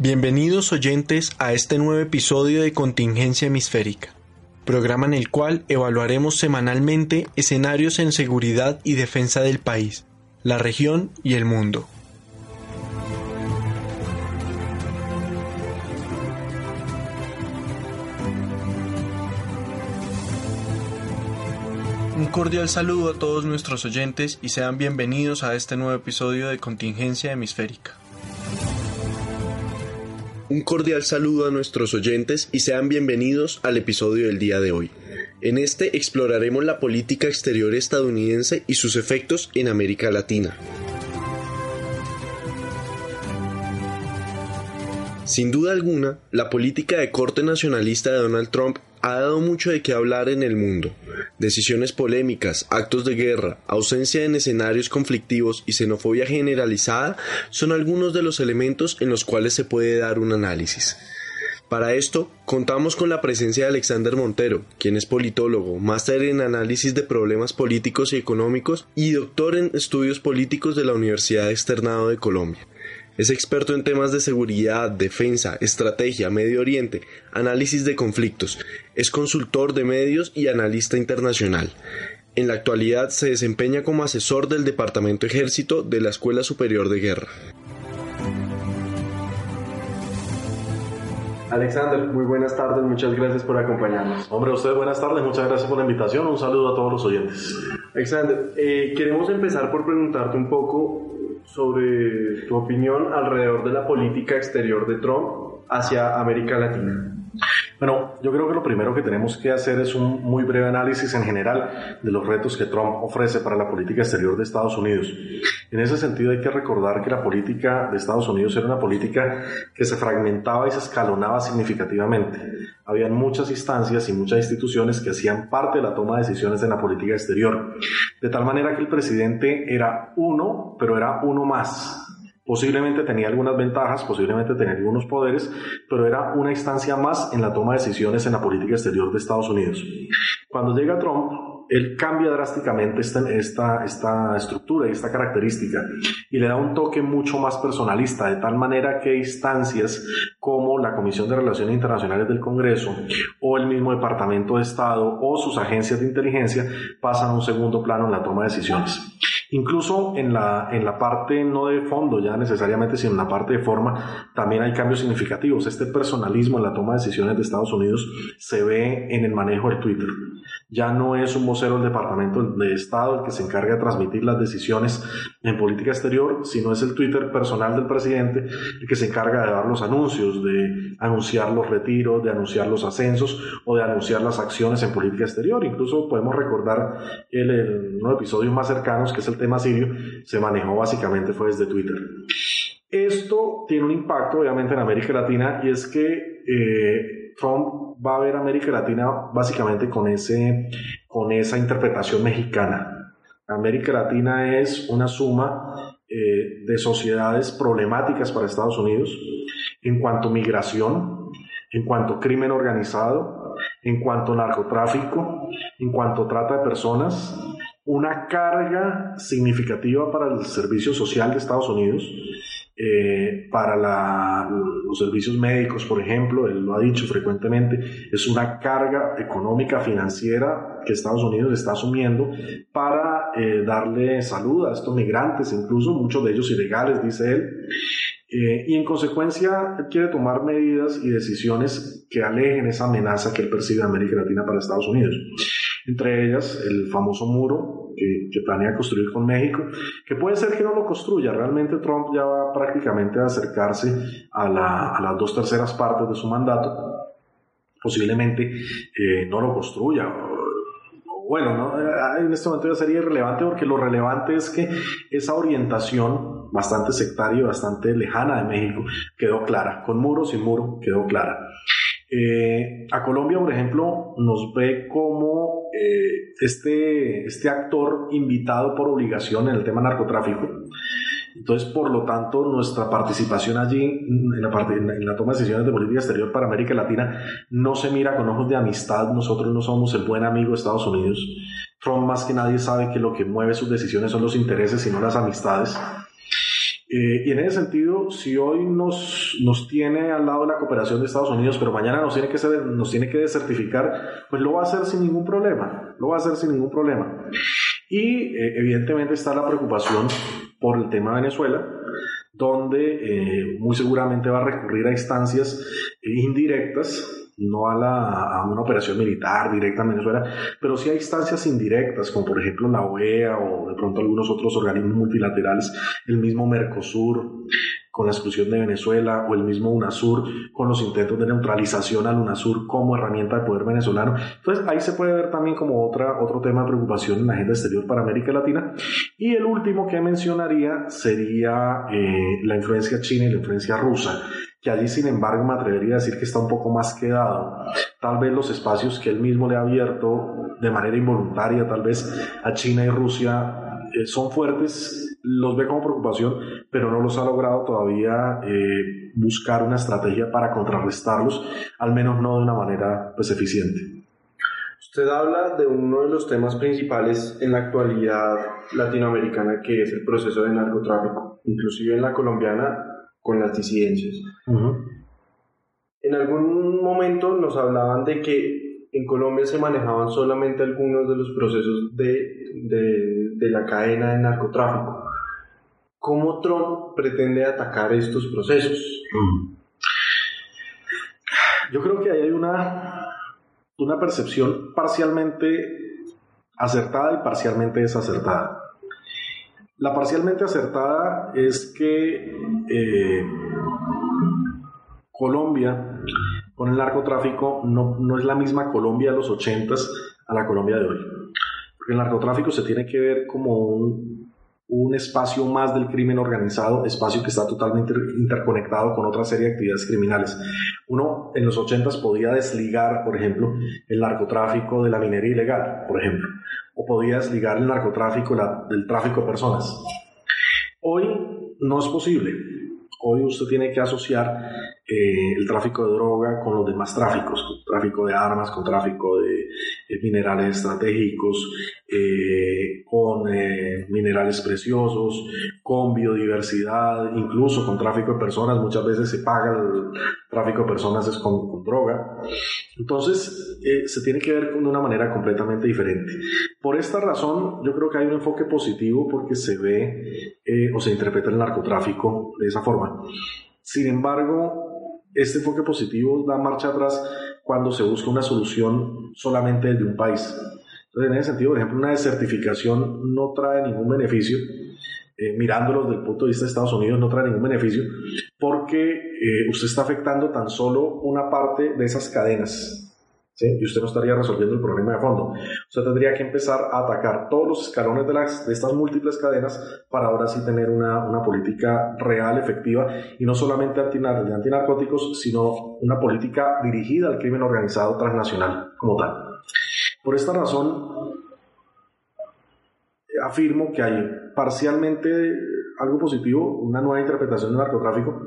Bienvenidos oyentes a este nuevo episodio de Contingencia Hemisférica, programa en el cual evaluaremos semanalmente escenarios en seguridad y defensa del país, la región y el mundo. Un cordial saludo a todos nuestros oyentes y sean bienvenidos a este nuevo episodio de Contingencia Hemisférica. Un cordial saludo a nuestros oyentes y sean bienvenidos al episodio del día de hoy. En este exploraremos la política exterior estadounidense y sus efectos en América Latina. Sin duda alguna, la política de corte nacionalista de Donald Trump ha dado mucho de qué hablar en el mundo. Decisiones polémicas, actos de guerra, ausencia en escenarios conflictivos y xenofobia generalizada son algunos de los elementos en los cuales se puede dar un análisis. Para esto, contamos con la presencia de Alexander Montero, quien es politólogo, máster en análisis de problemas políticos y económicos y doctor en estudios políticos de la Universidad Externado de Colombia. Es experto en temas de seguridad, defensa, estrategia, Medio Oriente, análisis de conflictos. Es consultor de medios y analista internacional. En la actualidad se desempeña como asesor del Departamento Ejército de la Escuela Superior de Guerra. Alexander, muy buenas tardes, muchas gracias por acompañarnos. Hombre, a usted buenas tardes, muchas gracias por la invitación, un saludo a todos los oyentes. Alexander, eh, queremos empezar por preguntarte un poco sobre tu opinión alrededor de la política exterior de Trump hacia América Latina. Bueno, yo creo que lo primero que tenemos que hacer es un muy breve análisis en general de los retos que Trump ofrece para la política exterior de Estados Unidos. En ese sentido hay que recordar que la política de Estados Unidos era una política que se fragmentaba y se escalonaba significativamente. Habían muchas instancias y muchas instituciones que hacían parte de la toma de decisiones en la política exterior. De tal manera que el presidente era uno, pero era uno más Posiblemente tenía algunas ventajas, posiblemente tenía algunos poderes, pero era una instancia más en la toma de decisiones en la política exterior de Estados Unidos. Cuando llega Trump, él cambia drásticamente esta, esta, esta estructura y esta característica y le da un toque mucho más personalista, de tal manera que instancias como la Comisión de Relaciones Internacionales del Congreso o el mismo Departamento de Estado o sus agencias de inteligencia pasan a un segundo plano en la toma de decisiones. Incluso en la, en la parte no de fondo ya necesariamente, sino en la parte de forma, también hay cambios significativos. Este personalismo en la toma de decisiones de Estados Unidos se ve en el manejo del Twitter. Ya no es un vocero del Departamento de Estado el que se encarga de transmitir las decisiones en política exterior, sino es el Twitter personal del presidente el que se encarga de dar los anuncios, de anunciar los retiros, de anunciar los ascensos o de anunciar las acciones en política exterior. Incluso podemos recordar el, el, uno de los episodios más cercanos, que es el tema sirio, se manejó básicamente fue desde Twitter. Esto tiene un impacto obviamente en América Latina y es que eh, Trump va a ver América Latina básicamente con, ese, con esa interpretación mexicana. América Latina es una suma eh, de sociedades problemáticas para Estados Unidos en cuanto a migración, en cuanto a crimen organizado, en cuanto a narcotráfico, en cuanto a trata de personas, una carga significativa para el servicio social de Estados Unidos, eh, para los servicios médicos, por ejemplo, él lo ha dicho frecuentemente, es una carga económica, financiera que Estados Unidos está asumiendo para eh, darle salud a estos migrantes, incluso muchos de ellos ilegales, dice él. Eh, y en consecuencia, quiere tomar medidas y decisiones que alejen esa amenaza que él percibe en América Latina para Estados Unidos. Entre ellas el famoso muro que, planea construir con México, que puede ser que no lo construya, realmente Trump ya va prácticamente a acercarse a, las dos terceras partes de su mandato, posiblemente eh, no lo construya bueno, en este momento ya sería irrelevante porque lo relevante es que esa orientación bastante sectaria y bastante lejana de México quedó clara, con muro sin muro quedó clara. Eh, a Colombia, por ejemplo, nos ve como eh, este, este actor invitado por obligación en el tema narcotráfico. Entonces, por lo tanto, nuestra participación allí en la, en la, toma de decisiones de política exterior para América Latina no se mira con ojos de amistad. Nosotros no somos el buen amigo de Estados Unidos. Trump más que nadie sabe que lo que mueve sus decisiones son los intereses y no las amistades. Eh, y en ese sentido, si hoy nos, tiene al lado la cooperación de Estados Unidos, pero mañana nos tiene, que ser, desertificar, pues lo va a hacer sin ningún problema. Lo va a hacer sin ningún problema. Y eh, evidentemente está la preocupación por el tema de Venezuela, donde eh, muy seguramente va a recurrir a instancias indirectas no a, la, a, una operación militar directa en Venezuela, pero sí a instancias indirectas, como por ejemplo la OEA o de pronto algunos otros organismos multilaterales, el mismo Mercosur con la exclusión de Venezuela o el mismo UNASUR con los intentos de neutralización al UNASUR como herramienta de poder venezolano. Entonces ahí se puede ver también como otra, otro tema de preocupación en la agenda exterior para América Latina. Y el último que mencionaría sería eh, la influencia china y la influencia rusa que allí sin embargo me atrevería a decir que está un poco más quedado. Tal vez los espacios que él mismo le ha abierto de manera involuntaria, tal vez a China y Rusia, eh, son fuertes, los ve como preocupación, pero no los ha logrado todavía eh, buscar una estrategia para contrarrestarlos, al menos no de una manera pues, eficiente. Usted habla de uno de los temas principales en la actualidad latinoamericana, que es el proceso de narcotráfico. Inclusive en la colombiana con las disidencias. En algún momento nos hablaban de que en Colombia se manejaban solamente algunos de los procesos de, de, la cadena de narcotráfico. ¿Cómo Trump pretende atacar estos procesos? Yo creo que ahí hay una, una percepción parcialmente acertada y parcialmente desacertada. La parcialmente acertada es que eh, Colombia con el narcotráfico no, no, es la misma Colombia de los 80 a la Colombia de hoy. El narcotráfico se tiene que ver como un, un espacio más del crimen organizado, espacio que está totalmente interconectado con otra serie de actividades criminales. Uno en los 80 podía desligar, por ejemplo, el narcotráfico de la minería ilegal, por ejemplo o podías ligar el narcotráfico del tráfico de personas. Hoy no es posible. Hoy usted tiene que asociar eh, el tráfico de droga con los demás tráficos, con tráfico de armas, con tráfico de, minerales estratégicos, eh, con eh, minerales preciosos, con biodiversidad, incluso con tráfico de personas. Muchas veces se paga el tráfico de personas es con, droga. Entonces, se tiene que ver de una manera completamente diferente. Por esta razón, yo creo que hay un enfoque positivo porque se ve o se interpreta el narcotráfico de esa forma. Sin embargo, este enfoque positivo da marcha atrás cuando se busca una solución solamente desde un país. Entonces, en ese sentido, por ejemplo, una desertificación no trae ningún beneficio, eh, mirándolo desde el punto de vista de Estados Unidos, no trae ningún beneficio, porque eh, usted está afectando tan solo una parte de esas cadenas y usted no estaría resolviendo el problema de fondo. Usted tendría que empezar a atacar todos los escalones de, las, de estas múltiples cadenas para ahora sí tener una, una política real, efectiva, y no solamente de antinarcóticos, sino una política dirigida al crimen organizado transnacional como tal. Por esta razón, afirmo que hay parcialmente algo positivo, una nueva interpretación del narcotráfico,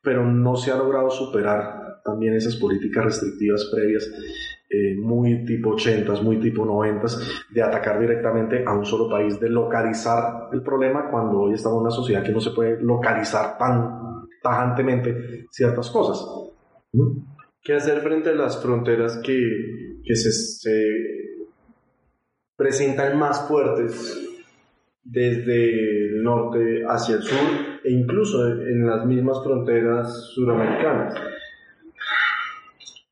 pero no se ha logrado superar también esas políticas restrictivas previas eh, muy tipo 80s, muy tipo 90s, de atacar directamente a un solo país, de localizar el problema cuando hoy estamos en una sociedad que no se puede localizar tan tajantemente ciertas cosas. ¿Qué hacer frente a las fronteras que, que se, se presentan más fuertes desde el norte hacia el sur e incluso en las mismas fronteras suramericanas?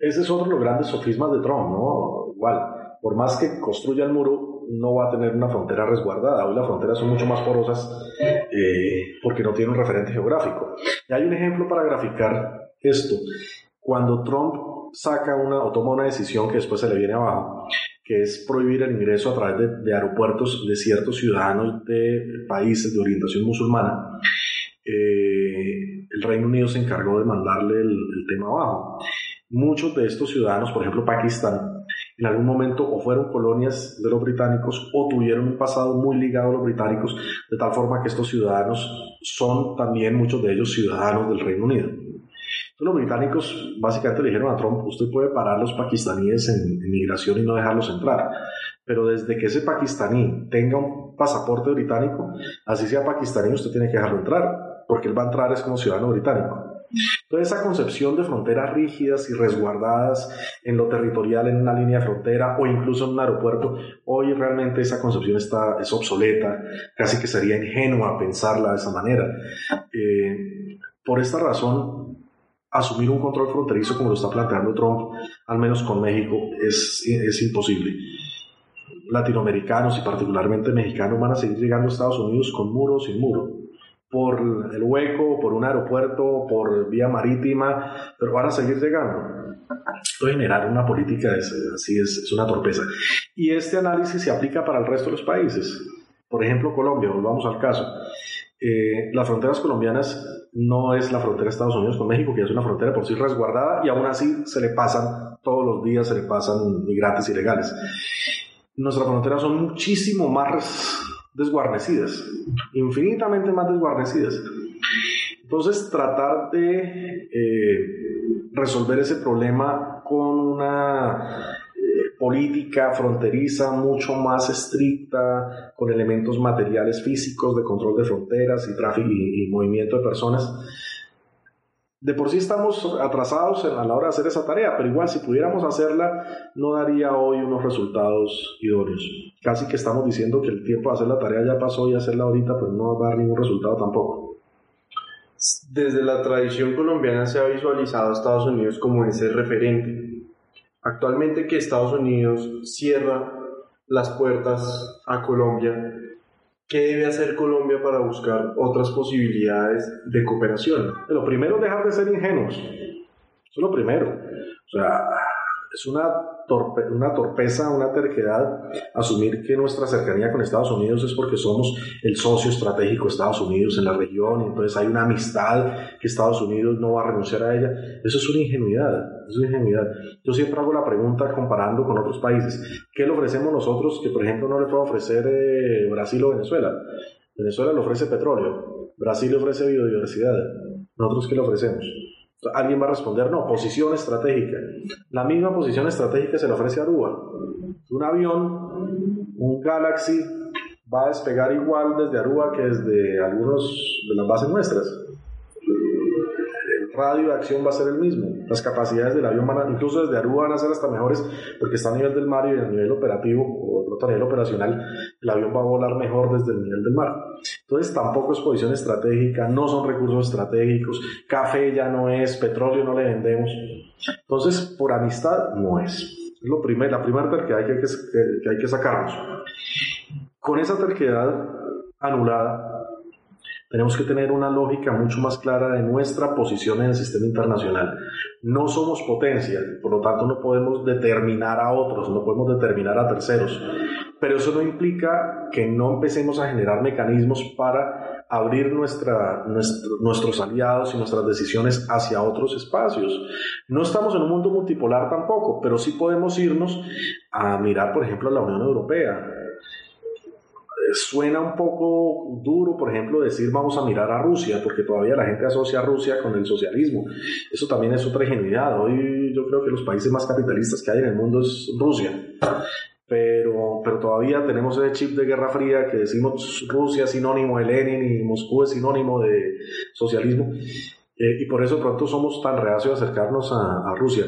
Ese es otro de los grandes sofismas de Trump, ¿no? Igual, por más que construya el muro, no va a tener una frontera resguardada. Hoy las fronteras son mucho más porosas eh, porque no tiene un referente geográfico. Y hay un ejemplo para graficar esto. Cuando Trump saca una o toma una decisión que después se le viene abajo, que es prohibir el ingreso a través de, aeropuertos de ciertos ciudadanos de países de orientación musulmana. Eh, el Reino Unido se encargó de mandarle el, el tema abajo. Muchos de estos ciudadanos, por ejemplo Pakistán, en algún momento o fueron colonias de los británicos o tuvieron un pasado muy ligado a los británicos, de tal forma que estos ciudadanos son también muchos de ellos ciudadanos del Reino Unido. Entonces los británicos básicamente le dijeron a Trump, usted puede parar a los pakistaníes en inmigración y no dejarlos entrar, pero desde que ese pakistaní tenga un pasaporte británico, así sea pakistaní, usted tiene que dejarlo entrar, porque él va a entrar es como ciudadano británico. Toda esa concepción de fronteras rígidas y resguardadas en lo territorial, en una línea de frontera o incluso en un aeropuerto, hoy realmente esa concepción está, es obsoleta, casi que sería ingenua pensarla de esa manera. Eh, por esta razón, asumir un control fronterizo como lo está planteando Trump, al menos con México, es, es imposible latinoamericanos y particularmente mexicanos van a seguir llegando a Estados Unidos con muro sin muro por el hueco, por un aeropuerto, por vía marítima, pero van a seguir llegando. generar una política así es, una torpeza. Y este análisis se aplica para el resto de los países. Por ejemplo, Colombia, volvamos al caso. Eh, las fronteras colombianas no es la frontera de Estados Unidos con México, que es una frontera por sí resguardada y aún así se le pasan, todos los días se le pasan migrantes ilegales. Nuestras fronteras son muchísimo más desguarnecidas, infinitamente más desguarnecidas. Entonces, tratar de eh, resolver ese problema con una eh, política fronteriza mucho más estricta, con elementos materiales físicos de control de fronteras y tráfico y movimiento de personas, de por sí estamos atrasados a la hora de hacer esa tarea, pero igual si pudiéramos hacerla, no daría hoy unos resultados idóneos. Casi que estamos diciendo que el tiempo de hacer la tarea ya pasó y hacerla ahorita, pues no va a dar ningún resultado tampoco. Desde la tradición colombiana se ha visualizado a Estados Unidos como ese referente. Actualmente que Estados Unidos cierra las puertas a Colombia, ¿Qué debe hacer Colombia para buscar otras posibilidades de cooperación? Lo primero es dejar de ser ingenuos. Eso es lo primero. O sea, es una, una torpeza, una terquedad asumir que nuestra cercanía con Estados Unidos es porque somos el socio estratégico de Estados Unidos en la región y entonces hay una amistad que Estados Unidos no va a renunciar a ella. Eso es una ingenuidad, es una ingenuidad. Yo siempre hago la pregunta comparando con otros países. ¿Qué le ofrecemos nosotros que, por ejemplo, no le puede ofrecer eh, Brasil o Venezuela? Venezuela le ofrece petróleo, Brasil le ofrece biodiversidad. ¿Nosotros qué le ofrecemos? Alguien va a responder, no, posición estratégica. La misma posición estratégica se le ofrece a Aruba. Un avión, un Galaxy, va a despegar igual desde Aruba que desde algunos de las bases nuestras radio de acción va a ser el mismo. Las capacidades del avión incluso desde Aruba van a ser hasta mejores porque está a nivel del mar y a nivel operativo o a nivel operacional, el avión va a volar mejor desde el nivel del mar. Entonces tampoco es posición estratégica, no son recursos estratégicos, café ya no es, petróleo no le vendemos. Entonces, por amistad no es. Es lo primer, la primera terquedad que hay que, que hay que sacarnos. Con esa terquedad anulada, tenemos que tener una lógica mucho más clara de nuestra posición en el sistema internacional. No somos potencia, por lo tanto no podemos determinar a otros, no podemos determinar a terceros. Pero eso no implica que no empecemos a generar mecanismos para abrir nuestra, nuestros aliados y nuestras decisiones hacia otros espacios. No estamos en un mundo multipolar tampoco, pero sí podemos irnos a mirar, por ejemplo, a la Unión Europea suena un poco duro, por ejemplo, decir vamos a mirar a Rusia, porque todavía la gente asocia a Rusia con el socialismo. Eso también es otra ingenuidad. Hoy yo creo que los países más capitalistas que hay en el mundo es Rusia. Pero, pero todavía tenemos ese chip de Guerra Fría que decimos Rusia es sinónimo de Lenin y Moscú es sinónimo de socialismo. Eh, y por eso pronto somos tan reacios a acercarnos a, a Rusia.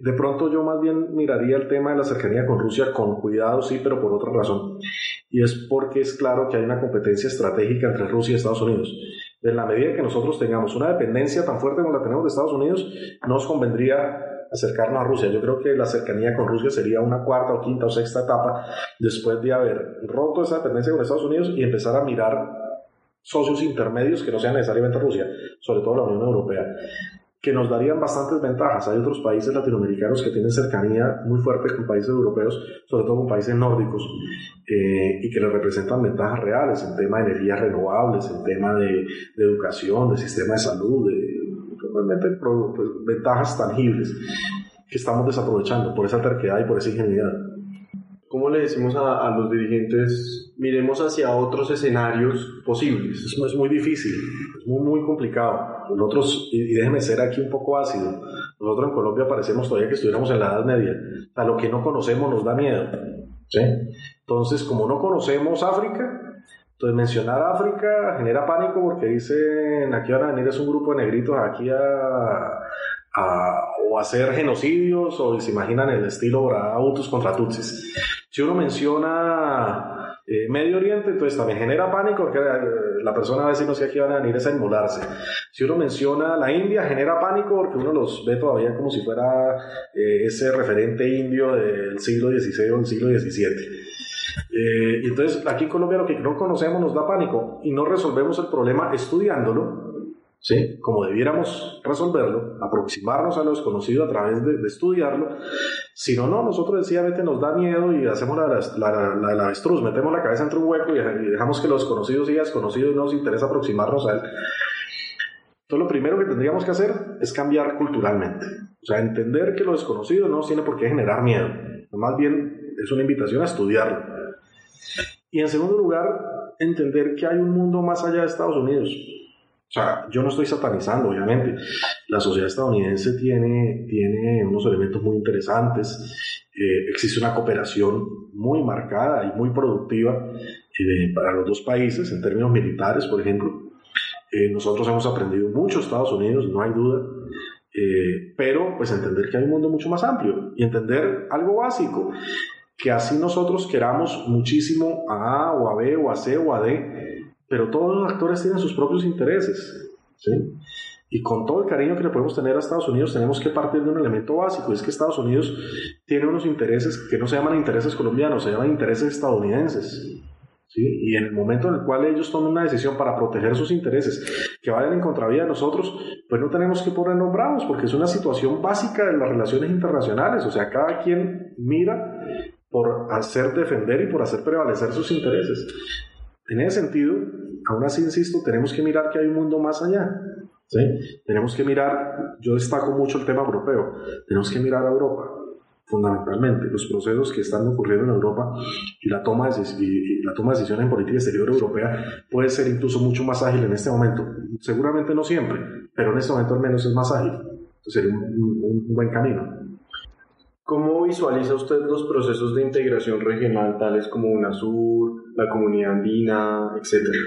De pronto yo más bien miraría el tema de la cercanía con Rusia con cuidado, sí, pero por otra razón y es porque es claro que hay una competencia estratégica entre Rusia y Estados Unidos. En la medida que nosotros tengamos una dependencia tan fuerte como la tenemos de Estados Unidos, nos convendría acercarnos a Rusia. Yo creo que la cercanía con Rusia sería una cuarta o quinta o sexta etapa después de haber roto esa dependencia con Estados Unidos y empezar a mirar socios intermedios que no sean necesariamente Rusia, sobre todo la Unión Europea. Que nos darían bastantes ventajas. Hay otros países latinoamericanos que tienen cercanía muy fuerte con países europeos, sobre todo con países nórdicos, eh, y que les representan ventajas reales en tema de energías renovables, en tema de, educación, de sistema de salud, de, realmente pues, ventajas tangibles que estamos desaprovechando por esa terquedad y por esa ingenuidad. ¿Cómo le decimos a, los dirigentes, miremos hacia otros escenarios posibles? Eso es muy difícil, es muy, muy complicado. Nosotros, y, déjeme ser aquí un poco ácido, nosotros en Colombia parecemos todavía que estuviéramos en la Edad Media. A lo que no conocemos nos da miedo. ¿sí? Entonces, como no conocemos África, entonces mencionar África genera pánico porque dicen, aquí van a venir es un grupo de negritos aquí a, o hacer genocidios o se imaginan el estilo Hutus contra Tutsis. Si uno menciona eh, Medio Oriente, entonces también genera pánico porque eh, la persona a veces no sé aquí van a venir a inmolarse. Si uno menciona la India, genera pánico porque uno los ve todavía como si fuera eh, ese referente indio del siglo XVI o del siglo XVII. y entonces aquí en Colombia lo que no conocemos nos da pánico y no resolvemos el problema estudiándolo ¿sí? como debiéramos resolverlo, aproximarnos a lo desconocido a través de, estudiarlo. Si no, no, nosotros sencillamente nos da miedo y hacemos la, la, la, avestruz, metemos la cabeza entre un hueco y dejamos que lo desconocido siga desconocido y no nos interesa aproximarnos a él. Entonces, lo primero que tendríamos que hacer es cambiar culturalmente. O sea, entender que lo desconocido no tiene por qué generar miedo. Más bien es una invitación a estudiarlo. Y en segundo lugar, entender que hay un mundo más allá de Estados Unidos o sea, yo no estoy satanizando, obviamente. La sociedad estadounidense tiene, tiene unos elementos muy interesantes. Eh, existe una cooperación muy marcada y muy productiva eh, para los dos países en términos militares, por ejemplo. Eh, nosotros hemos aprendido mucho Estados Unidos, no hay duda. pero pues entender que hay un mundo mucho más amplio y entender algo básico, que así nosotros queramos muchísimo a A o a B o a C o a D, pero todos los actores tienen sus propios intereses. ¿sí? Y con todo el cariño que le podemos tener a Estados Unidos, tenemos que partir de un elemento básico, es que Estados Unidos tiene unos intereses que no se llaman intereses colombianos, se llaman intereses estadounidenses. ¿Sí? Y en el momento en el cual ellos tomen una decisión para proteger sus intereses que vayan en contravía de nosotros, pues no tenemos que ponernos bravos, porque es una situación básica de las relaciones internacionales. O sea, cada quien mira por hacer defender y por hacer prevalecer sus intereses. En ese sentido, aún así insisto, tenemos que mirar que hay un mundo más allá. ¿sí? Tenemos que mirar, yo destaco mucho el tema europeo, tenemos que mirar a Europa, fundamentalmente, los procesos que están ocurriendo en Europa y la toma de, y la toma de decisiones en política exterior europea puede ser incluso mucho más ágil en este momento. Seguramente no siempre, pero en este momento al menos es más ágil. Entonces sería un buen camino. ¿Cómo visualiza usted los procesos de integración regional tales como UNASUR, la comunidad andina, etcétera?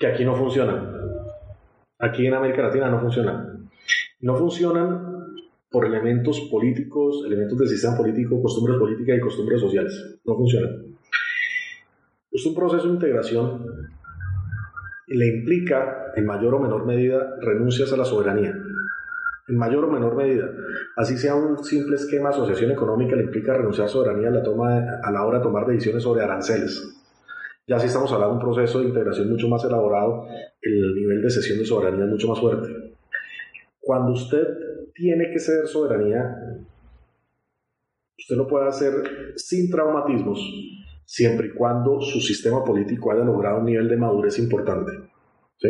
Que aquí no funcionan. Aquí en América Latina no funcionan. No funcionan por elementos políticos, elementos del sistema político, costumbres políticas y costumbres sociales. No funcionan. Es un proceso de integración le implica, en mayor o menor medida, renuncias a la soberanía en mayor o menor medida. Así sea un simple esquema de asociación económica le implica renunciar a soberanía a la, toma a la hora de tomar decisiones sobre aranceles. Ya si estamos hablando de un proceso de integración mucho más elaborado, el nivel de cesión de soberanía es mucho más fuerte. Cuando usted tiene que ceder soberanía, usted lo puede hacer sin traumatismos, siempre y cuando su sistema político haya logrado un nivel de madurez importante. ¿Sí?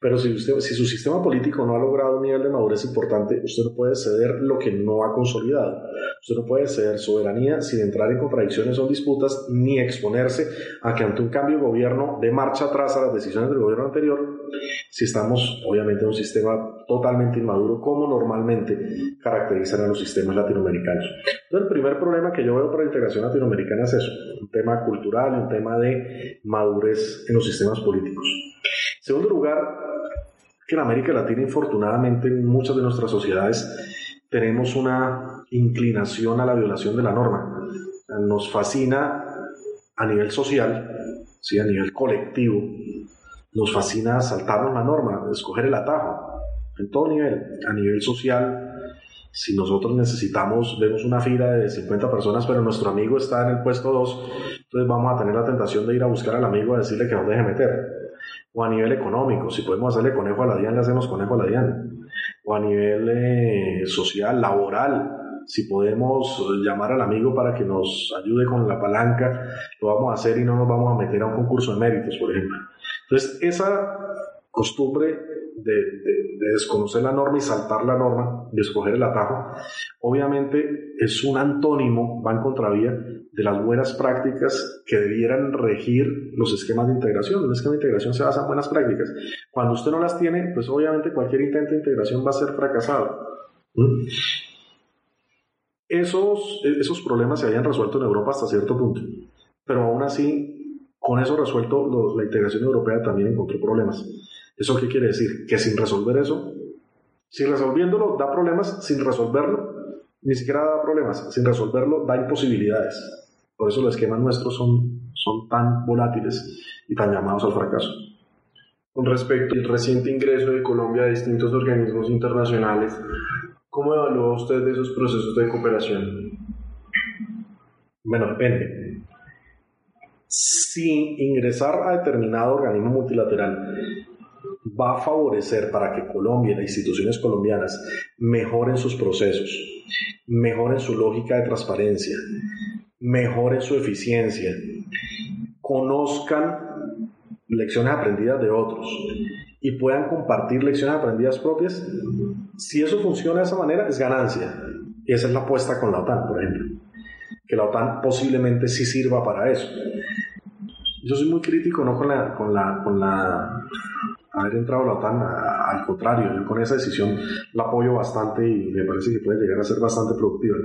Pero si, usted, si su sistema político no ha logrado un nivel de madurez importante, usted no puede ceder lo que no ha consolidado. Usted no puede ceder soberanía sin entrar en contradicciones o disputas, ni exponerse a que ante un cambio de gobierno de marcha atrás a las decisiones del gobierno anterior, si estamos obviamente en un sistema totalmente inmaduro, como normalmente caracterizan a los sistemas latinoamericanos. Entonces, el primer problema que yo veo para la integración latinoamericana es eso, un tema cultural un tema de madurez en los sistemas políticos. Segundo lugar, que en América Latina, infortunadamente, en muchas de nuestras sociedades tenemos una inclinación a la violación de la norma. Nos fascina a nivel social, ¿sí? a nivel colectivo, nos fascina saltarnos la norma, escoger el atajo, en todo nivel, a nivel social. Si nosotros necesitamos, vemos una fila de 50 personas, pero nuestro amigo está en el puesto 2, entonces vamos a tener la tentación de ir a buscar al amigo a decirle que nos deje meter o a nivel económico, si podemos hacerle conejo a la DIAN, le hacemos conejo a la DIAN, o a nivel eh, social, laboral, si podemos llamar al amigo para que nos ayude con la palanca, lo vamos a hacer y no nos vamos a meter a un concurso de méritos, por ejemplo. Entonces, esa costumbre de, desconocer la norma y saltar la norma y escoger el atajo, obviamente es un antónimo, va en contravía de las buenas prácticas que debieran regir los esquemas de integración. Un esquema de integración se basa en buenas prácticas. Cuando usted no las tiene, pues obviamente cualquier intento de integración va a ser fracasado. ¿Mm? Esos, esos problemas se habían resuelto en Europa hasta cierto punto, pero aún así, con eso resuelto, la integración europea también encontró problemas. ¿Eso qué quiere decir? Que sin resolver eso, sin resolviéndolo da problemas, sin resolverlo, ni siquiera da problemas, sin resolverlo da imposibilidades. Por eso los esquemas nuestros son, son tan volátiles y tan llamados al fracaso. Con respecto al reciente ingreso de Colombia a distintos organismos internacionales, ¿cómo evalúa usted esos procesos de cooperación? Bueno, depende. Si ingresar a determinado organismo multilateral va a favorecer para que Colombia y las instituciones colombianas mejoren sus procesos, mejoren su lógica de transparencia, mejoren su eficiencia, conozcan lecciones aprendidas de otros y puedan compartir lecciones aprendidas propias, si eso funciona de esa manera es ganancia. Y esa es la apuesta con la OTAN, por ejemplo. Que la OTAN posiblemente sí sirva para eso. Yo soy muy crítico no con la, con la, con la haber entrado la OTAN, al contrario, yo con esa decisión la apoyo bastante y me parece que puede llegar a ser bastante productiva.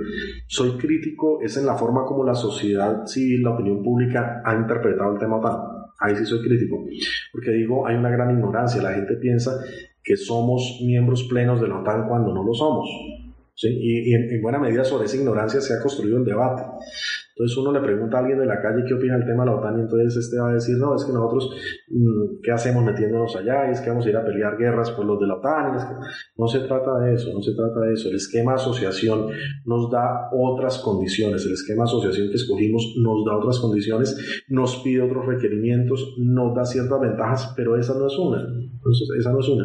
Soy crítico, es en la forma como la sociedad civil, la opinión pública ha interpretado el tema OTAN. Ahí sí soy crítico, porque digo, hay una gran ignorancia, la gente piensa que somos miembros plenos de la OTAN cuando no lo somos. ¿sí? Y, en, en, buena medida sobre esa ignorancia se ha construido el debate. Entonces uno le pregunta a alguien de la calle qué opina del tema de la OTAN y entonces este va a decir, no, es que nosotros, mm, ¿qué hacemos metiéndonos allá? Es que vamos a ir a pelear guerras por los de la OTAN. No se trata de eso, no se trata de eso. El esquema de asociación nos da otras condiciones. El esquema de asociación que escogimos nos da otras condiciones, nos pide otros requerimientos, nos da ciertas ventajas, pero esa no es una. Entonces, esa no es una.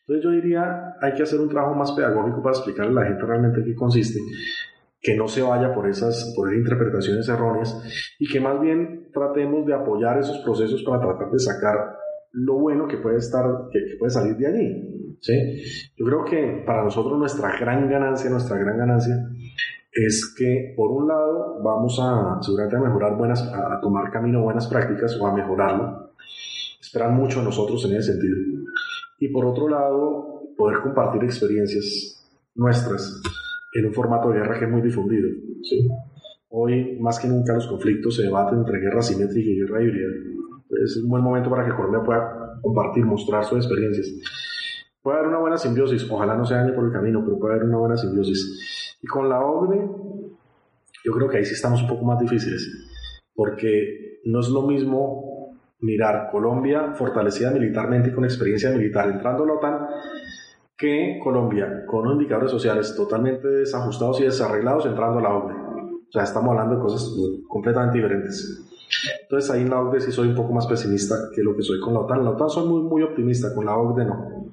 Entonces yo diría, hay que hacer un trabajo más pedagógico para explicarle a la gente realmente qué consiste que no se vaya por esas, por interpretaciones erróneas y que más bien tratemos de apoyar esos procesos para tratar de sacar lo bueno que puede estar, que, puede salir de allí. ¿sí? Yo creo que para nosotros nuestra gran ganancia, nuestra gran ganancia es que por un lado vamos a seguramente a mejorar buenas, a, tomar camino buenas prácticas o a mejorarlo. Esperan mucho a nosotros en ese sentido. Y por otro lado, poder compartir experiencias nuestras en un formato de guerra que es muy difundido. ¿sí? Hoy, más que nunca, los conflictos se debaten entre guerra simétrica y guerra híbrida. Es un buen momento para que Colombia pueda compartir, mostrar sus experiencias. Puede haber una buena simbiosis, ojalá no se dañe por el camino, pero puede haber una buena simbiosis. Y con la OCDE, yo creo que ahí sí estamos un poco más difíciles, porque no es lo mismo mirar Colombia fortalecida militarmente y con experiencia militar entrando a la OTAN que Colombia, con unos indicadores sociales totalmente desajustados y desarreglados, entrando a la OCDE. O sea, estamos hablando de cosas completamente diferentes. Entonces ahí en la OCDE sí soy un poco más pesimista que lo que soy con la OTAN. La OTAN soy muy, muy optimista, con la OCDE no.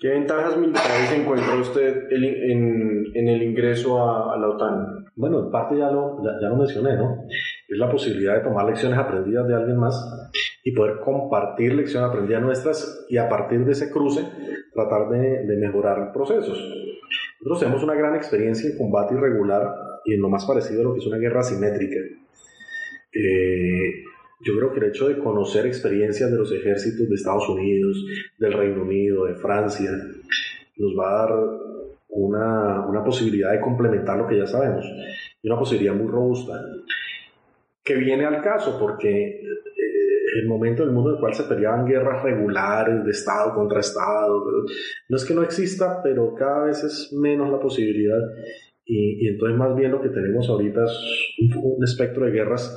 ¿Qué ventajas militares encuentra usted en, en el ingreso a, la OTAN? Bueno, en parte ya lo, ya lo mencioné, ¿no? Es la posibilidad de tomar lecciones aprendidas de alguien más y poder compartir lecciones aprendidas nuestras y a partir de ese cruce tratar de, mejorar procesos. Nosotros tenemos una gran experiencia en combate irregular y en lo más parecido a lo que es una guerra simétrica. Eh, yo creo que el hecho de conocer experiencias de los ejércitos de Estados Unidos, del Reino Unido, de Francia, nos va a dar una, una posibilidad de complementar lo que ya sabemos y una posibilidad muy robusta que viene al caso porque el momento del mundo en el cual se peleaban guerras regulares de Estado contra Estado. No es que no exista, pero cada vez es menos la posibilidad. Y, entonces más bien lo que tenemos ahorita es un, espectro de guerras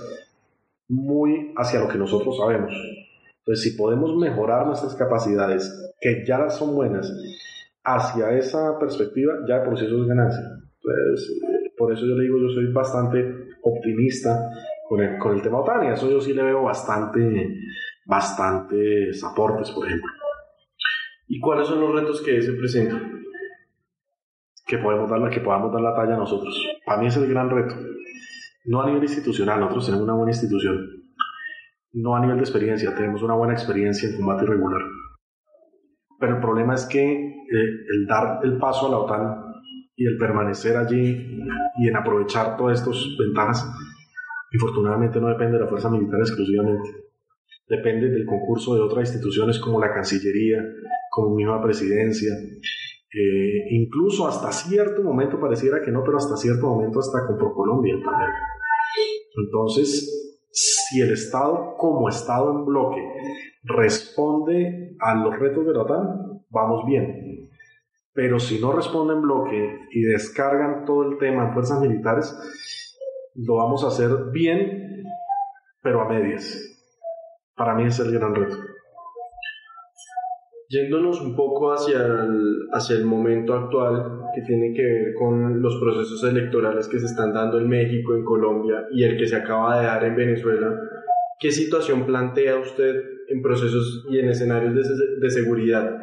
muy hacia lo que nosotros sabemos. Entonces si podemos mejorar nuestras capacidades, que ya son buenas, hacia esa perspectiva, ya por sí eso es ganancia. Entonces, por eso yo le digo, yo soy bastante optimista con el, con el tema OTAN y eso yo sí le veo bastante, bastantes aportes, por ejemplo. ¿Y cuáles son los retos que se presentan? Que, podemos dar que podamos dar la talla nosotros. Para mí es el gran reto. No a nivel institucional, nosotros tenemos una buena institución. No a nivel de experiencia, tenemos una buena experiencia en combate irregular. Pero el problema es que eh, el dar el paso a la OTAN y el permanecer allí y en aprovechar todas estas ventajas, infortunadamente no depende de la fuerza militar exclusivamente. Depende del concurso de otras instituciones como la Cancillería, como misma presidencia, eh, incluso hasta cierto momento pareciera que no, pero hasta cierto momento hasta con Colombia también. Entonces, si el Estado como Estado en bloque responde a los retos de la OTAN, vamos bien. Pero si no responde en bloque y descargan todo el tema en fuerzas militares, lo vamos a hacer bien, pero a medias. Para mí es el gran reto. Yéndonos un poco hacia el, hacia el momento actual, que tiene que ver con los procesos electorales que se están dando en México, en Colombia y el que se acaba de dar en Venezuela, ¿qué situación plantea usted en procesos y en escenarios de, de seguridad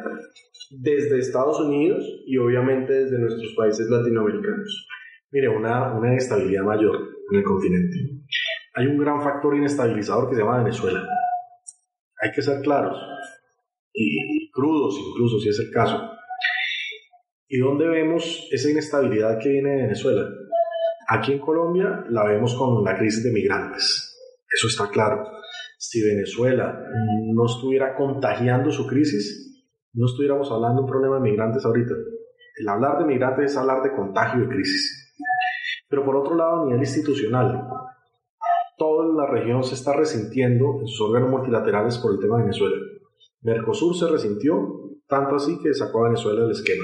desde Estados Unidos y obviamente desde nuestros países latinoamericanos? Mire, una, una inestabilidad mayor en el continente. Hay un gran factor inestabilizador que se llama Venezuela. Hay que ser claros y crudos incluso si es el caso. ¿Y dónde vemos esa inestabilidad que viene de Venezuela? Aquí en Colombia la vemos con la crisis de migrantes. Eso está claro. Si Venezuela no estuviera contagiando su crisis, no estuviéramos hablando de un problema de migrantes ahorita. El hablar de migrantes es hablar de contagio de crisis. Pero por otro lado, a nivel institucional, toda la región se está resintiendo en sus órganos multilaterales por el tema de Venezuela. Mercosur se resintió, tanto así que sacó a Venezuela del esquema.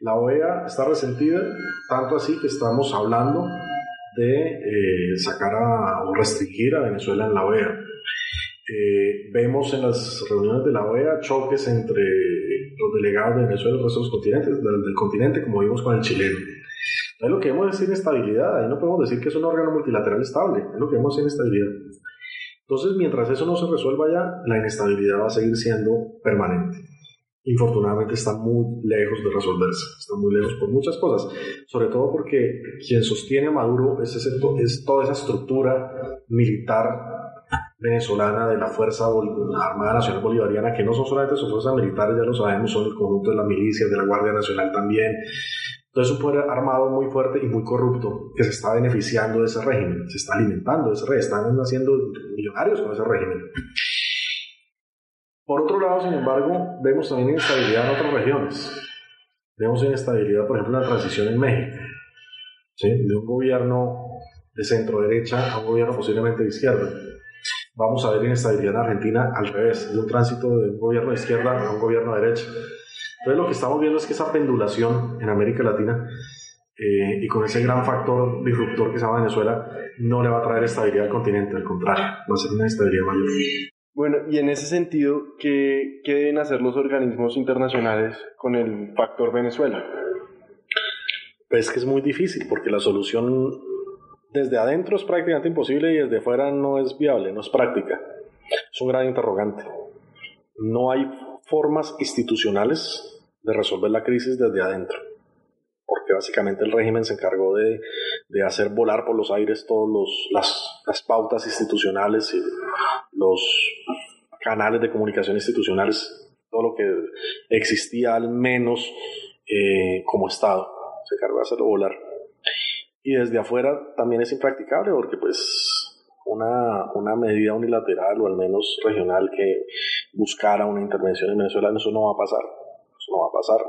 La OEA está resentida, tanto así que estamos hablando de eh, sacar o restringir a Venezuela en la OEA. Eh, vemos en las reuniones de la OEA choques entre los delegados de Venezuela y los otros continentes, del, continente, como vimos con el chileno. Es lo que vemos es inestabilidad, ahí no podemos decir que es un órgano multilateral estable, es lo que vemos es inestabilidad. Entonces, mientras eso no se resuelva ya, la inestabilidad va a seguir siendo permanente. Infortunadamente está muy lejos de resolverse, está muy lejos por muchas cosas, sobre todo porque quien sostiene a Maduro es, es toda esa estructura militar venezolana de la Fuerza Armada Nacional Bolivariana, que no son solamente sus fuerzas militares, ya lo sabemos, son el conjunto de la milicia, de la Guardia Nacional también, entonces un poder armado muy fuerte y muy corrupto que se está beneficiando de ese régimen, se está alimentando de ese régimen, están haciendo millonarios con ese régimen. Por otro lado, sin embargo, vemos también inestabilidad en otras regiones. Vemos inestabilidad, por ejemplo, en la transición en México, de un gobierno de centro derecha a un gobierno posiblemente de izquierda. Vamos a ver inestabilidad en Argentina al revés, de un tránsito de un gobierno de izquierda a un gobierno de derecha. Entonces lo que estamos viendo es que esa pendulación en América Latina eh, y con ese gran factor disruptor que se llama Venezuela no le va a traer estabilidad al continente, al contrario, va a ser una estabilidad mayor. Bueno, y en ese sentido, ¿qué, ¿qué, deben hacer los organismos internacionales con el factor Venezuela? Pues que es muy difícil, porque la solución desde adentro es prácticamente imposible y desde fuera no es viable, no es práctica. Es un gran interrogante. No hay formas institucionales de resolver la crisis desde adentro, porque básicamente el régimen se encargó de, de hacer volar por los aires todas las, las pautas institucionales y los canales de comunicación institucionales, todo lo que existía al menos eh, como Estado, se encargó de hacerlo volar. Y desde afuera también es impracticable porque pues una, una, medida unilateral o al menos regional que buscara una intervención en Venezuela, eso no va a pasar pasar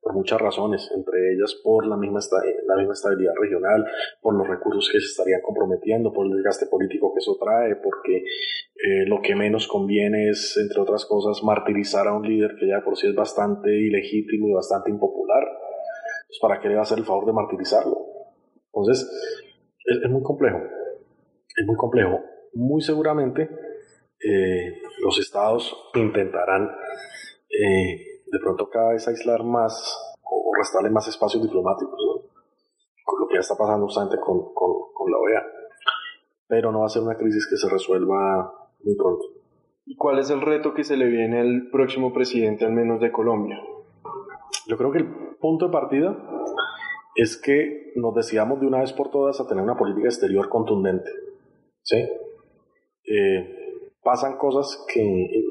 por muchas razones, entre ellas por la misma, la misma estabilidad regional, por los recursos que se estarían comprometiendo, por el desgaste político que eso trae, porque eh, lo que menos conviene es, entre otras cosas, martirizar a un líder que ya por sí es bastante ilegítimo y bastante impopular. Pues, ¿Para qué le va a hacer el favor de martirizarlo? Entonces, es, muy complejo. Es muy complejo. Muy seguramente eh, los estados intentarán eh, de pronto cada vez aislar más o restarle más espacios diplomáticos, con lo que ya está pasando justamente con, con, con, la OEA. Pero no va a ser una crisis que se resuelva muy pronto. ¿Y cuál es el reto que se le viene al próximo presidente, al menos de Colombia? Yo creo que el punto de partida es que nos decidamos de una vez por todas a tener una política exterior contundente. ¿sí? Eh, pasan cosas que,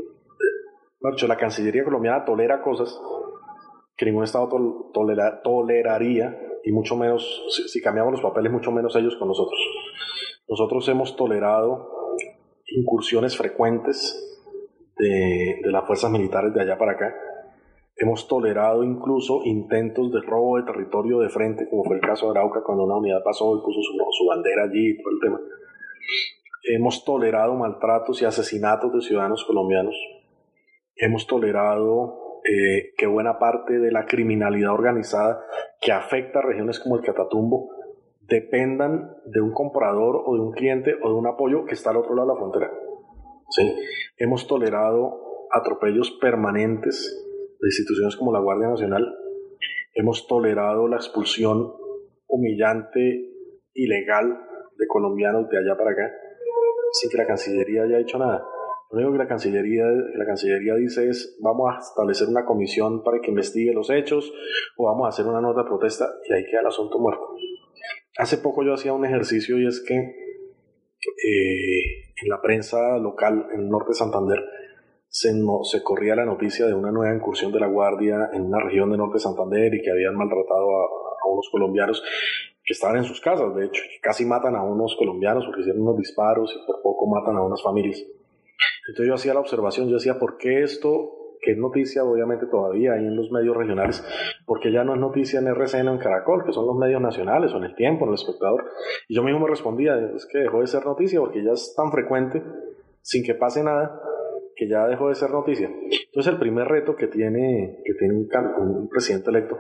eh, la Cancillería colombiana tolera cosas que ningún Estado toleraría, y mucho menos, si, cambiamos los papeles, mucho menos ellos con nosotros. Nosotros hemos tolerado incursiones frecuentes de, de las fuerzas militares de allá para acá. Hemos tolerado incluso intentos de robo de territorio de frente, como fue el caso de Arauca, cuando una unidad pasó y puso su, su bandera allí y todo el tema. Hemos tolerado maltratos y asesinatos de ciudadanos colombianos. Hemos tolerado eh, que buena parte de la criminalidad organizada que afecta a regiones como el Catatumbo dependan de un comprador o de un cliente o de un apoyo que está al otro lado de la frontera. ¿Sí? Hemos tolerado atropellos permanentes de instituciones como la Guardia Nacional. Hemos tolerado la expulsión humillante, ilegal de colombianos de allá para acá, sin que la Cancillería haya hecho nada. Lo único que la Cancillería, la Cancillería dice es vamos a establecer una comisión para que investigue los hechos o vamos a hacer una nota de protesta y ahí queda el asunto muerto. Hace poco yo hacía un ejercicio y es que eh, en la prensa local en norte de Santander se, se corría la noticia de una nueva incursión de la Guardia en una región de norte de Santander y que habían maltratado a, a unos colombianos que estaban en sus casas, de hecho, que casi matan a unos colombianos porque hicieron unos disparos y por poco matan a unas familias. Entonces yo hacía la observación, yo decía, ¿por qué esto, que es noticia obviamente todavía ahí en los medios regionales, porque ya no es noticia en RCN o en Caracol, que son los medios nacionales, o en El Tiempo, en El Espectador? Y yo mismo me respondía, es que dejó de ser noticia porque ya es tan frecuente, sin que pase nada, que ya dejó de ser noticia. Entonces el primer reto que tiene, que tiene un, presidente electo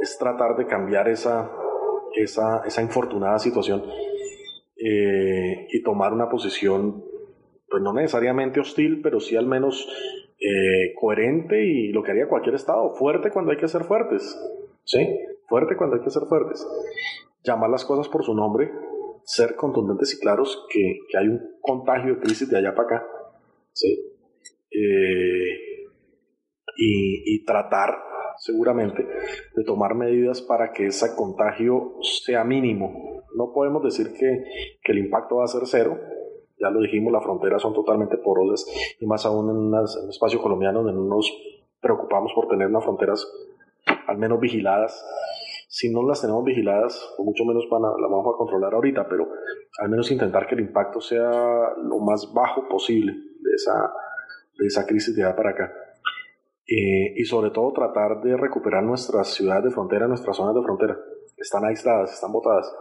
es tratar de cambiar esa, esa, esa infortunada situación eh, y tomar una posición pues no necesariamente hostil, pero sí al menos eh, coherente y lo que haría cualquier Estado, fuerte cuando hay que ser fuertes, ¿sí? Fuerte cuando hay que ser fuertes. Llamar las cosas por su nombre, ser contundentes y claros que, que hay un contagio de crisis de allá para acá, ¿sí? Eh, y, y tratar seguramente de tomar medidas para que ese contagio sea mínimo. No podemos decir que, que el impacto va a ser cero, ya lo dijimos, las fronteras son totalmente porosas y más aún en, un espacio colombiano donde no nos preocupamos por tener unas fronteras al menos vigiladas. Si no las tenemos vigiladas, mucho menos van a, las vamos a controlar ahorita, pero al menos intentar que el impacto sea lo más bajo posible de esa, de esa crisis de allá para acá. Eh, y sobre todo tratar de recuperar nuestras ciudades de frontera, nuestras zonas de frontera. Están aisladas, están botadas.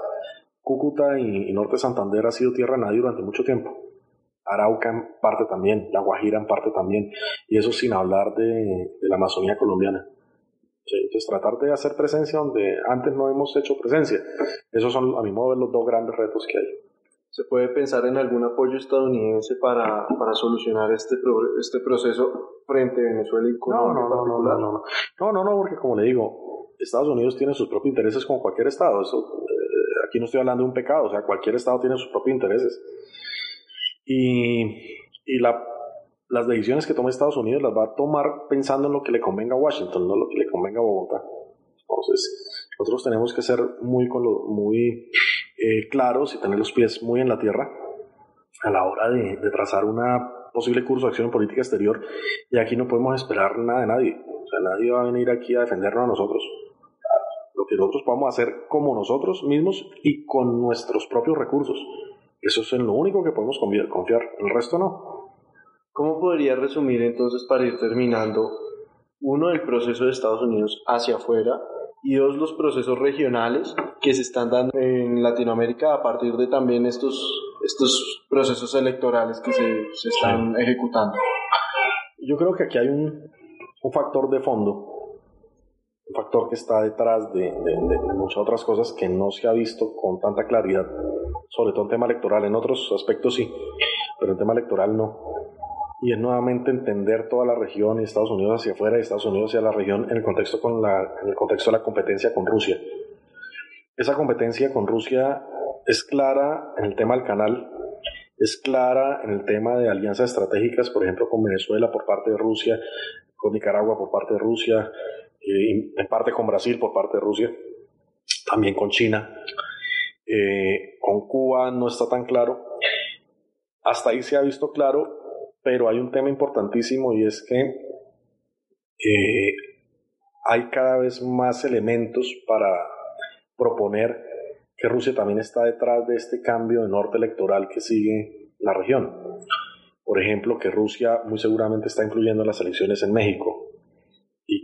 Cúcuta y, Norte Santander ha sido tierra nadie durante mucho tiempo. Arauca en parte también, La Guajira en parte también, y eso sin hablar de, la Amazonía colombiana. Entonces tratar de hacer presencia donde antes no hemos hecho presencia. Esos son, a mi modo, los dos grandes retos que hay. ¿Se puede pensar en algún apoyo estadounidense para, para solucionar este, este proceso frente a Venezuela y Colombia? No, no, no, no, no, no, no, no, porque como le digo, Estados Unidos tiene sus propios intereses como cualquier Estado. Eso aquí no estoy hablando de un pecado, o sea, cualquier Estado tiene sus propios intereses. Y, y la, las decisiones que tome Estados Unidos las va a tomar pensando en lo que le convenga a Washington, no lo que le convenga a Bogotá. Entonces, nosotros tenemos que ser muy, muy eh, claros y tener los pies muy en la tierra a la hora de, trazar una posible curso de acción en política exterior. Y aquí no podemos esperar nada de nadie. O sea, nadie va a venir aquí a defendernos a nosotros nosotros podamos hacer como nosotros mismos y con nuestros propios recursos. Eso es en lo único que podemos confiar, el resto no. ¿Cómo podría resumir entonces para ir terminando, uno, el proceso de Estados Unidos hacia afuera y dos, los procesos regionales que se están dando en Latinoamérica a partir de también estos, estos procesos electorales que se, se están ejecutando? Yo creo que aquí hay un, un factor de fondo factor que está detrás de, muchas otras cosas que no se ha visto con tanta claridad, sobre todo en tema electoral, en otros aspectos sí, pero en tema electoral no. Y es nuevamente entender toda la región y Estados Unidos hacia afuera y Estados Unidos hacia la región en el contexto, con la, en el contexto de la competencia con Rusia. Esa competencia con Rusia es clara en el tema del canal es clara en el tema de alianzas estratégicas, por ejemplo, con Venezuela por parte de Rusia, con Nicaragua por parte de Rusia, en parte con Brasil por parte de Rusia, también con China. Eh, con Cuba no está tan claro. Hasta ahí se ha visto claro, pero hay un tema importantísimo y es que eh, hay cada vez más elementos para proponer que Rusia también está detrás de este cambio de norte electoral que sigue la región. Por ejemplo, que Rusia muy seguramente está incluyendo las elecciones en México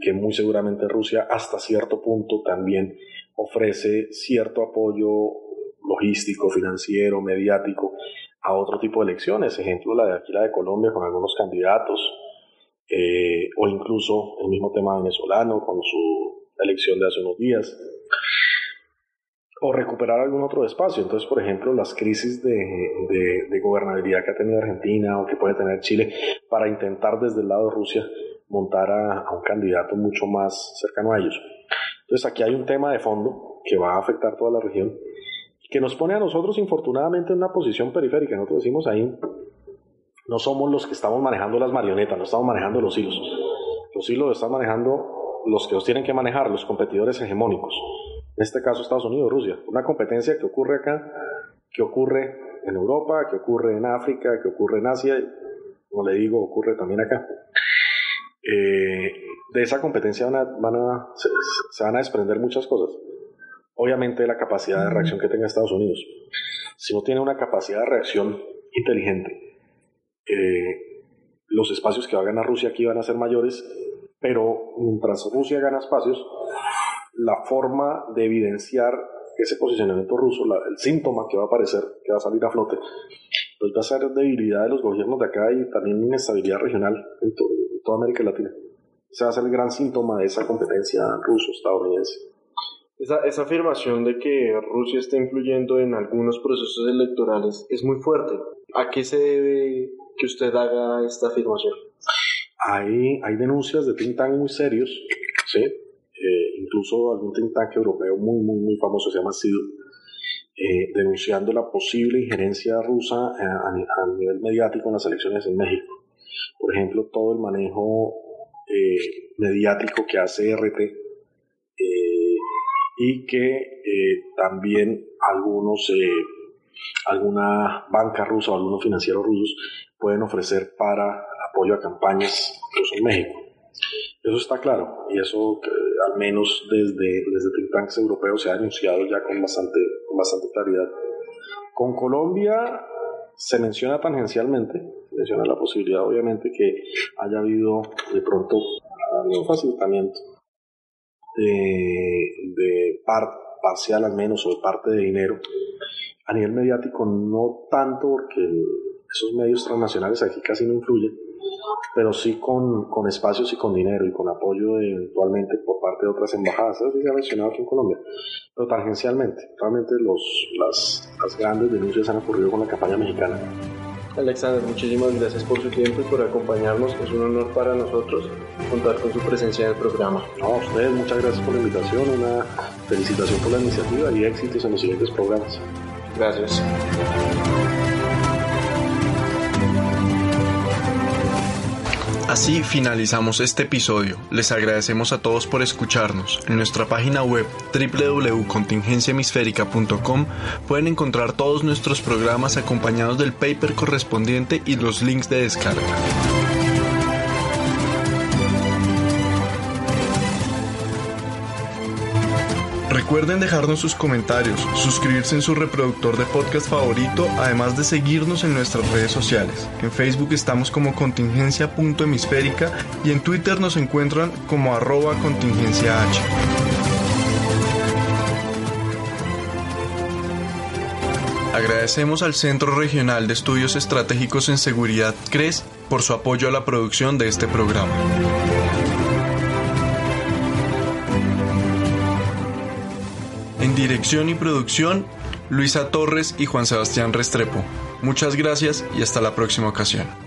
que muy seguramente Rusia hasta cierto punto también ofrece cierto apoyo logístico, financiero, mediático a otro tipo de elecciones, ejemplo la de aquí, la de Colombia, con algunos candidatos, eh, o incluso el mismo tema venezolano con su elección de hace unos días, o recuperar algún otro espacio. Entonces, por ejemplo, las crisis de, de, gobernabilidad que ha tenido Argentina o que puede tener Chile, para intentar desde el lado de Rusia montar a, un candidato mucho más cercano a ellos. Entonces, aquí hay un tema de fondo que va a afectar toda la región que nos pone a nosotros infortunadamente en una posición periférica. Nosotros decimos ahí, no somos los que estamos manejando las marionetas, no estamos manejando los hilos. Los hilos los están manejando los que los tienen que manejar, los competidores hegemónicos. En este caso Estados Unidos, Rusia. Una competencia que ocurre acá, que ocurre en Europa, que ocurre en África, que ocurre en Asia, como le digo, ocurre también acá. Eh, de esa competencia van a, se van a desprender muchas cosas obviamente la capacidad de reacción que tenga Estados Unidos. Si no tiene una capacidad de reacción inteligente, eh, los espacios que va a ganar Rusia aquí van a ser mayores, pero mientras Rusia gana espacios, la forma de evidenciar ese posicionamiento ruso, el síntoma que va a aparecer, que va a salir a flote, pues va a ser debilidad de los gobiernos de acá y también inestabilidad regional en, en toda América Latina. Ese va a ser el gran síntoma de esa competencia ruso-estadounidense. Esa, esa, afirmación de que Rusia está influyendo en algunos procesos electorales es muy fuerte. ¿A qué se debe que usted haga esta afirmación? Hay, hay denuncias de think tank muy serios, ¿sí? Eh, incluso algún think tank europeo muy, muy, muy famoso, se llama SIDU, eh, denunciando la posible injerencia rusa a, a, nivel mediático en las elecciones en México. Por ejemplo, todo el manejo eh, mediático que hace RT y que eh, también algunos, eh, alguna banca rusa o algunos financieros rusos pueden ofrecer para apoyo a campañas en México. Eso está claro y eso al menos desde, desde think tanks europeos se ha anunciado ya con bastante, con bastante claridad. Con Colombia se menciona tangencialmente, menciona la posibilidad obviamente que haya habido de pronto un facilitamiento de, parcial al menos o de parte de dinero. A nivel mediático no tanto porque esos medios transnacionales aquí casi no influyen, pero sí con, con espacios y con dinero y con apoyo eventualmente por parte de otras embajadas. Eso sí se ha mencionado aquí en Colombia, pero tangencialmente. Realmente los, las, las grandes denuncias han ocurrido con la campaña mexicana. Alexander, muchísimas gracias por su tiempo y por acompañarnos. Es un honor para nosotros contar con su presencia en el programa. No, a ustedes muchas gracias por la invitación, una felicitación por la iniciativa y éxitos en los siguientes programas. Gracias. Así finalizamos este episodio. Les agradecemos a todos por escucharnos. En nuestra página web www.contingenciahemisférica.com pueden encontrar todos nuestros programas acompañados del paper correspondiente y los links de descarga. Recuerden dejarnos sus comentarios, suscribirse en su reproductor de podcast favorito, además de seguirnos en nuestras redes sociales. En Facebook estamos como contingencia.hemisférica y en Twitter nos encuentran como arroba contingencia H. Agradecemos al Centro Regional de Estudios Estratégicos en Seguridad CRES por su apoyo a la producción de este programa. Dirección y producción, Luisa Torres y Juan Sebastián Restrepo. Muchas gracias y hasta la próxima ocasión.